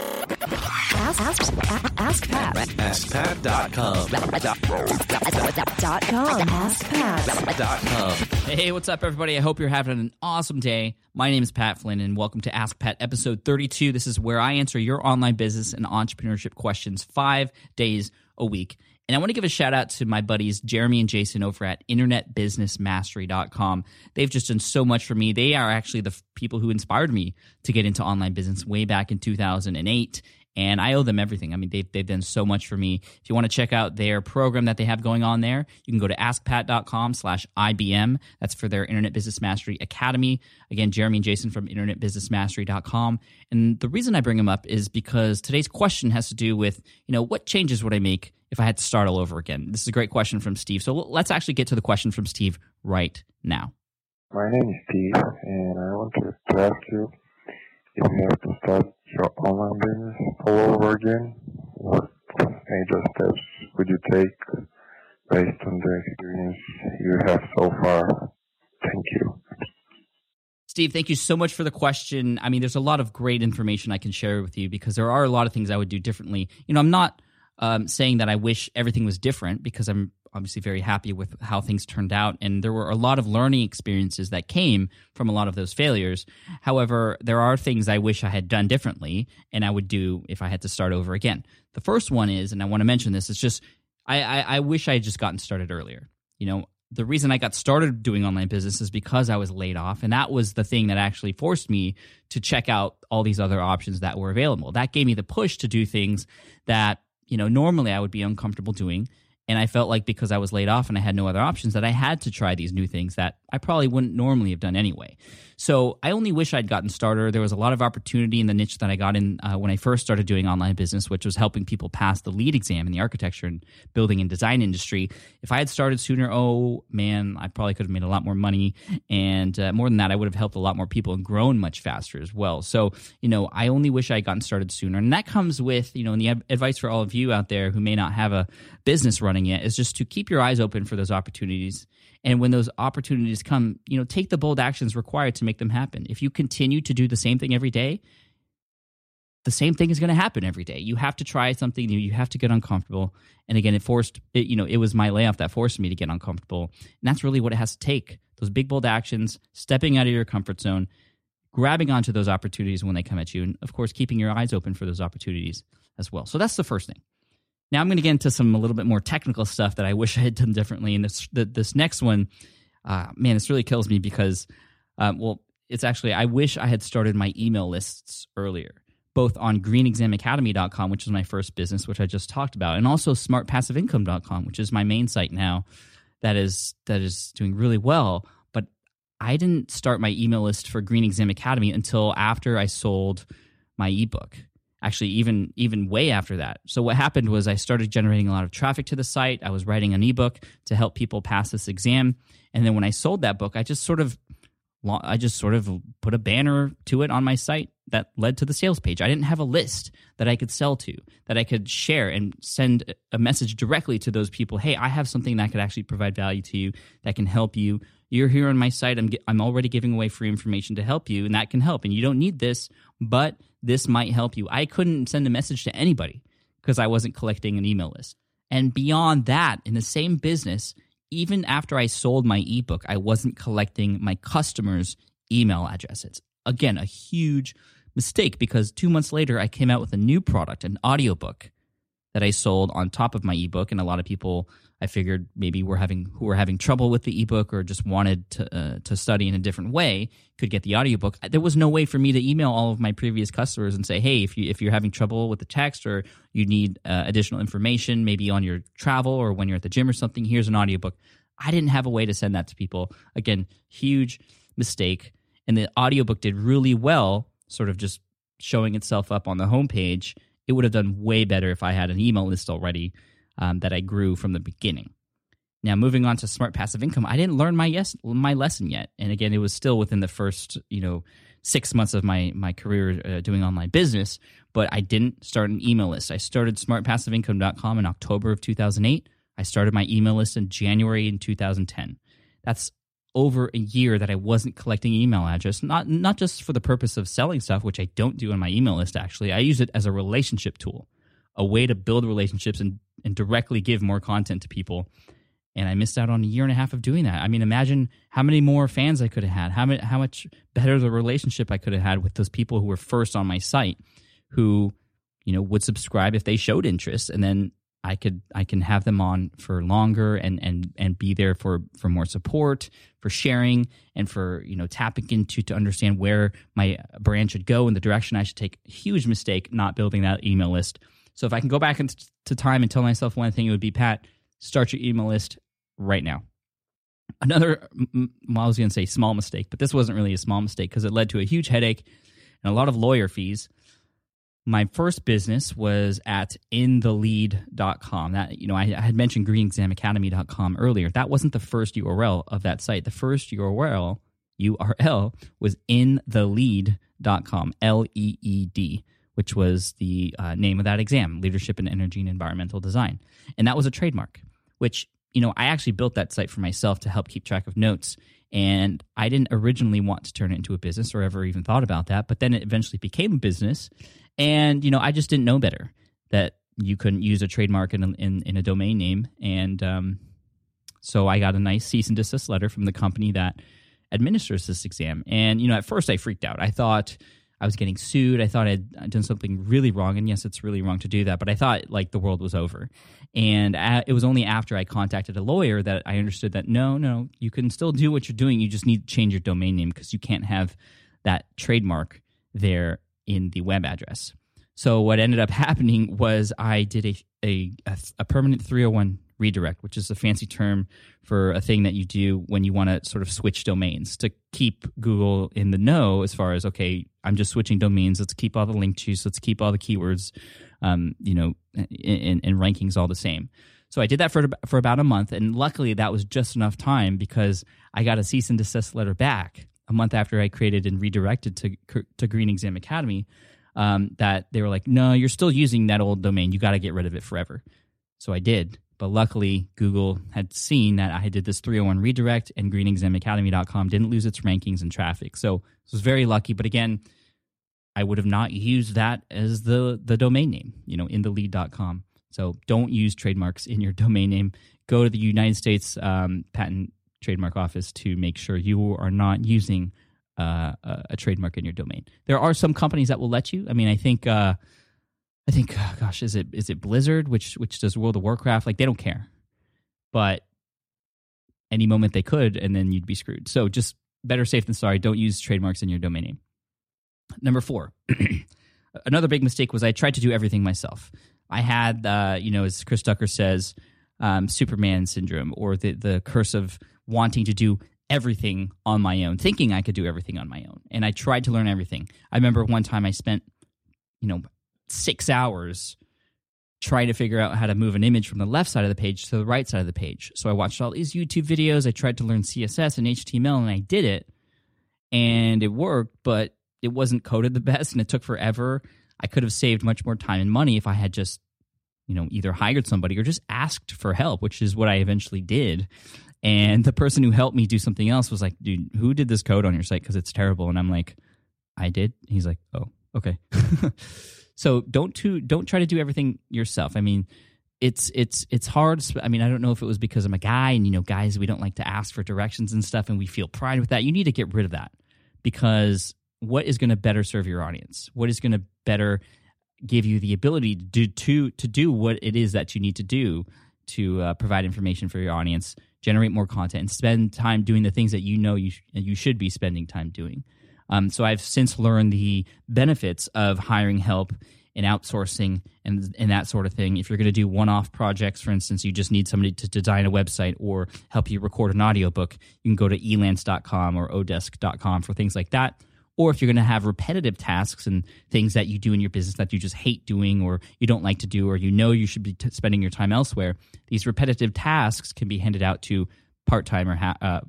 Ask, ask, ask Pat. AskPat.com. Dot com. Ask Pat. Dot com. Hey, what's up, everybody? I hope you're having an awesome day. My name is Pat Flynn, and welcome to Ask Pat episode 32. This is where I answer your online business and entrepreneurship questions five days a week. And I want to give a shout out to my buddies, Jeremy and Jason, over at InternetBusinessMastery.com. They've just done so much for me. They are actually the people who inspired me to get into online business way back in 2008 and I owe them everything. I mean, they've, they've done so much for me. If you want to check out their program that they have going on there, you can go to askpat.com slash IBM. That's for their Internet Business Mastery Academy. Again, Jeremy and Jason from internetbusinessmastery.com. And the reason I bring them up is because today's question has to do with, you know, what changes would I make if I had to start all over again? This is a great question from Steve. So let's actually get to the question from Steve right now. My name is Steve, and I want to, to ask you if you have to start your online business all over again, what major steps would you take based on the experience you have so far? Thank you. Steve, thank you so much for the question. I mean, there's a lot of great information I can share with you because there are a lot of things I would do differently. You know, I'm not um, saying that I wish everything was different because I'm obviously very happy with how things turned out. And there were a lot of learning experiences that came from a lot of those failures. However, there are things I wish I had done differently and I would do if I had to start over again. The first one is, and I want to mention this, it's just I, I, I wish I had just gotten started earlier. You know, the reason I got started doing online business is because I was laid off. And that was the thing that actually forced me to check out all these other options that were available. That gave me the push to do things that, you know, normally I would be uncomfortable doing. And I felt like because I was laid off and I had no other options, that I had to try these new things that I probably wouldn't normally have done anyway. So I only wish I'd gotten started. There was a lot of opportunity in the niche that I got in uh, when I first started doing online business, which was helping people pass the LEED exam in the architecture and building and design industry. If I had started sooner, oh man, I probably could have made a lot more money. And uh, more than that, I would have helped a lot more people and grown much faster as well. So, you know, I only wish I had gotten started sooner. And that comes with, you know, and the advice for all of you out there who may not have a business running is just to keep your eyes open for those opportunities and when those opportunities come, you know, take the bold actions required to make them happen. If you continue to do the same thing every day, the same thing is going to happen every day. You have to try something new. You have to get uncomfortable. And again, it forced, it, you know, it was my layoff that forced me to get uncomfortable. And that's really what it has to take those big, bold actions, stepping out of your comfort zone, grabbing onto those opportunities when they come at you. And of course, keeping your eyes open for those opportunities as well. So that's the first thing. Now I'm going to get into some a little bit more technical stuff that I wish I had done differently. And this the, this next one, uh, man, this really kills me because, um, well, it's actually I wish I had started my email lists earlier, both on GreenExamAcademy.com, which is my first business, which I just talked about, and also SmartPassiveIncome.com, which is my main site now, that is that is doing really well. But I didn't start my email list for Green Exam Academy until after I sold my ebook actually even even way after that. So what happened was I started generating a lot of traffic to the site. I was writing an ebook to help people pass this exam, and then when I sold that book, I just sort of I just sort of put a banner to it on my site that led to the sales page. I didn't have a list that I could sell to, that I could share and send a message directly to those people. Hey, I have something that could actually provide value to you that can help you. You're here on my site. I'm I'm already giving away free information to help you, and that can help. And you don't need this, but this might help you. I couldn't send a message to anybody because I wasn't collecting an email list. And beyond that, in the same business, even after I sold my ebook, I wasn't collecting my customers' email addresses. Again, a huge mistake because two months later, I came out with a new product, an audiobook that I sold on top of my ebook. And a lot of people I figured maybe were having who were having trouble with the ebook or just wanted to uh, to study in a different way could get the audiobook. There was no way for me to email all of my previous customers and say, "Hey, if you if you're having trouble with the text or you need uh, additional information, maybe on your travel or when you're at the gym or something, here's an audiobook." I didn't have a way to send that to people. Again, huge mistake. And the audiobook did really well, sort of just showing itself up on the homepage. It would have done way better if I had an email list already um, that I grew from the beginning. Now, moving on to smart passive income, I didn't learn my yes my lesson yet, and again, it was still within the first you know six months of my my career uh, doing online business. But I didn't start an email list. I started smartpassiveincome.com in October of 2008. I started my email list in January in 2010. That's over a year that I wasn't collecting email address, not not just for the purpose of selling stuff, which I don't do on my email list actually. I use it as a relationship tool, a way to build relationships and, and directly give more content to people. And I missed out on a year and a half of doing that. I mean, imagine how many more fans I could have had, how, many, how much better the relationship I could have had with those people who were first on my site, who, you know, would subscribe if they showed interest. And then I could I can have them on for longer and and and be there for for more support, for sharing, and for you know tapping into to understand where my brand should go and the direction I should take. Huge mistake not building that email list. So if I can go back into time and tell myself one thing, it would be Pat, start your email list right now. Another, well, I was going to say small mistake, but this wasn't really a small mistake because it led to a huge headache and a lot of lawyer fees my first business was at intheleed.com. That you know, I, I had mentioned greenexamacademy.com earlier. That wasn't the first URL of that site. The first URL URL was intheleed.com, L E E D, which was the uh, name of that exam, Leadership in Energy and Environmental Design. And that was a trademark, which, you know, I actually built that site for myself to help keep track of notes. And I didn't originally want to turn it into a business or ever even thought about that. But then it eventually became a business. And you know, I just didn't know better that you couldn't use a trademark in a, in, in a domain name. And um, so I got a nice cease and desist letter from the company that administers this exam. And you know, at first I freaked out. I thought I was getting sued. I thought I'd done something really wrong. And yes, it's really wrong to do that. But I thought like the world was over. And it was only after I contacted a lawyer that I understood that no, no, you can still do what you're doing. You just need to change your domain name because you can't have that trademark there in the web address. So what ended up happening was I did a, a, a permanent 301 redirect, which is a fancy term for a thing that you do when you want to sort of switch domains to keep Google in the know as far as okay, I'm just switching domains. Let's keep all the link juice. Let's keep all the keywords, um, you know, and rankings all the same. So I did that for for about a month, and luckily that was just enough time because I got a cease and desist letter back a month after I created and redirected to to Green Exam Academy, um, that they were like, "No, you're still using that old domain. You got to get rid of it forever." So I did, but luckily Google had seen that I did this 301 redirect, and GreenExamAcademy.com didn't lose its rankings and traffic. So this was very lucky. But again, I would have not used that as the the domain name, you know, in the lead.com. So don't use trademarks in your domain name. Go to the United States um, Patent trademark office to make sure you are not using uh, a, a, trademark in your domain. There are some companies that will let you. I mean, I think uh, I think oh gosh, is it is it Blizzard which which does World of Warcraft? Like they don't care, but any moment they could, and then you'd be screwed. So just better safe than sorry. Don't use trademarks in your domain name. Number four, another big mistake was I tried to do everything myself. I had, uh, you know, as Chris Ducker says, um, Superman syndrome or the the curse of wanting to do everything on my own, thinking I could do everything on my own. And I tried to learn everything. I remember one time I spent, you know, six hours trying to figure out how to move an image from the left side of the page to the right side of the page. So I watched all these YouTube videos. I tried to learn CSS and HTML and I did it and it worked, but it wasn't coded the best and it took forever. I could have saved much more time and money if I had just, you know, either hired somebody or just asked for help, which is what I eventually did. And the person who helped me do something else was like, dude, who did this code on your site? Because it's terrible. And I'm like, I did. He's like, oh, okay. so don't to don't try to do everything yourself. I mean, it's it's it's hard. I mean, I don't know if it was because I'm a guy, and you know, guys, we don't like to ask for directions and stuff, and we feel pride with that. You need to get rid of that because what is going to better serve your audience? What is going to better give you the ability to do to, to do what it is that you need to do to uh, provide information for your audience generate more content, and spend time doing the things that you know you sh- you should be spending time doing. Um, so I've since learned the benefits of hiring help and outsourcing and and that sort of thing. If you're going to do one-off projects, for instance, you just need somebody to design a website or help you record an audiobook, you can go to elance.com or odesk.com for things like that or if you're going to have repetitive tasks and things that you do in your business that you just hate doing or you don't like to do or you know you should be t- spending your time elsewhere these repetitive tasks can be handed out to part-time or ha- uh,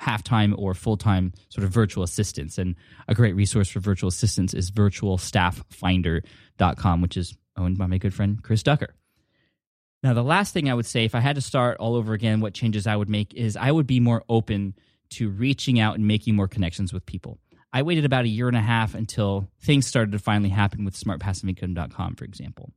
half-time or full-time sort of virtual assistants and a great resource for virtual assistants is virtualstafffinder.com which is owned by my good friend chris ducker now the last thing i would say if i had to start all over again what changes i would make is i would be more open to reaching out and making more connections with people. I waited about a year and a half until things started to finally happen with smartpassiveincome.com, for example,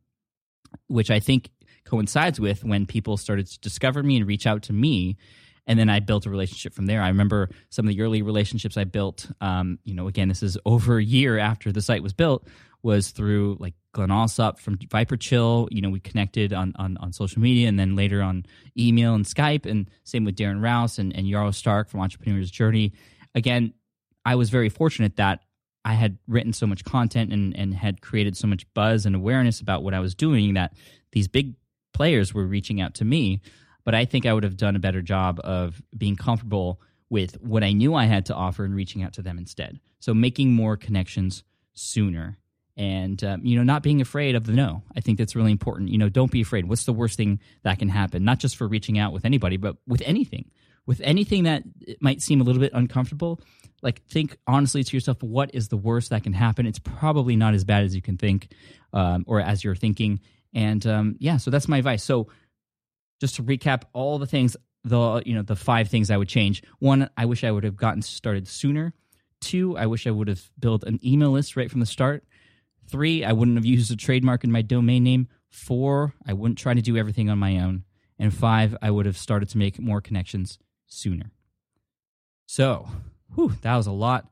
which I think coincides with when people started to discover me and reach out to me. And then I built a relationship from there. I remember some of the early relationships I built. Um, you know, again, this is over a year after the site was built. Was through like Glen Allsopp from ViperChill. You know, we connected on, on, on social media and then later on email and Skype. And same with Darren Rowse and, and Yaro Starak from Entrepreneur's Journey. Again, I was very fortunate that I had written so much content and, and had created so much buzz and awareness about what I was doing that these big players were reaching out to me. But I think I would have done a better job of being comfortable with what I knew I had to offer and reaching out to them instead. So making more connections sooner and um, you know not being afraid of the no. I think that's really important. You know don't be afraid. What's the worst thing that can happen? Not just for reaching out with anybody but with anything. With anything that might seem a little bit uncomfortable like think honestly to yourself what is the worst that can happen? It's probably not as bad as you can think um, or as you're thinking. And um, yeah so that's my advice. So just to recap all the things the you know the five things i would change. One i wish i would have gotten started sooner. Two i wish i would have built an email list right from the start. Three i wouldn't have used a trademark in my domain name. Four i wouldn't try to do everything on my own. And five i would have started to make more connections sooner. So Whew, that was a lot,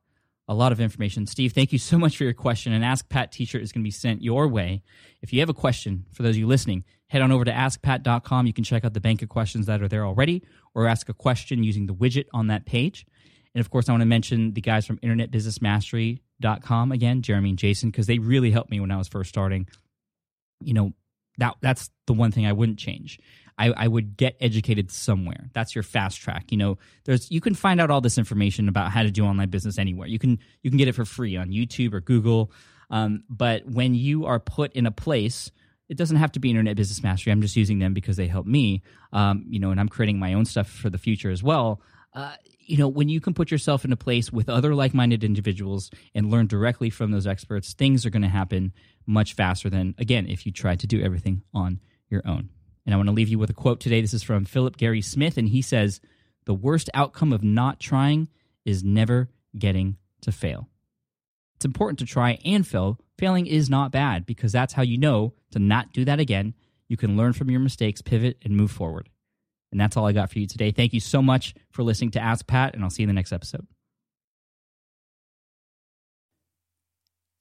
a lot of information. Steve, thank you so much for your question. An Ask Pat t-shirt is going to be sent your way. If you have a question, for those of you listening, head on over to askpat.com. You can check out the bank of questions that are there already, or ask a question using the widget on that page. And of course, I want to mention the guys from internetbusinessmastery.com again, Jeremy and Jason, because they really helped me when I was first starting. You know, that that's the one thing I wouldn't change. I, I would get educated somewhere. That's your fast track. You know, there's you can find out all this information about how to do online business anywhere. You can you can get it for free on YouTube or Google. Um, but when you are put in a place, it doesn't have to be Internet Business Mastery. I'm just using them because they help me. Um, you know, and I'm creating my own stuff for the future as well. Uh, you know, when you can put yourself in a place with other like minded individuals and learn directly from those experts, things are going to happen much faster than, again, if you try to do everything on your own. And I want to leave you with a quote today. This is from Philip Gary Smith, and he says, The worst outcome of not trying is never getting to fail. It's important to try and fail. Failing is not bad because that's how you know to not do that again. You can learn from your mistakes, pivot, and move forward. And that's all I got for you today. Thank you so much for listening to Ask Pat, and I'll see you in the next episode.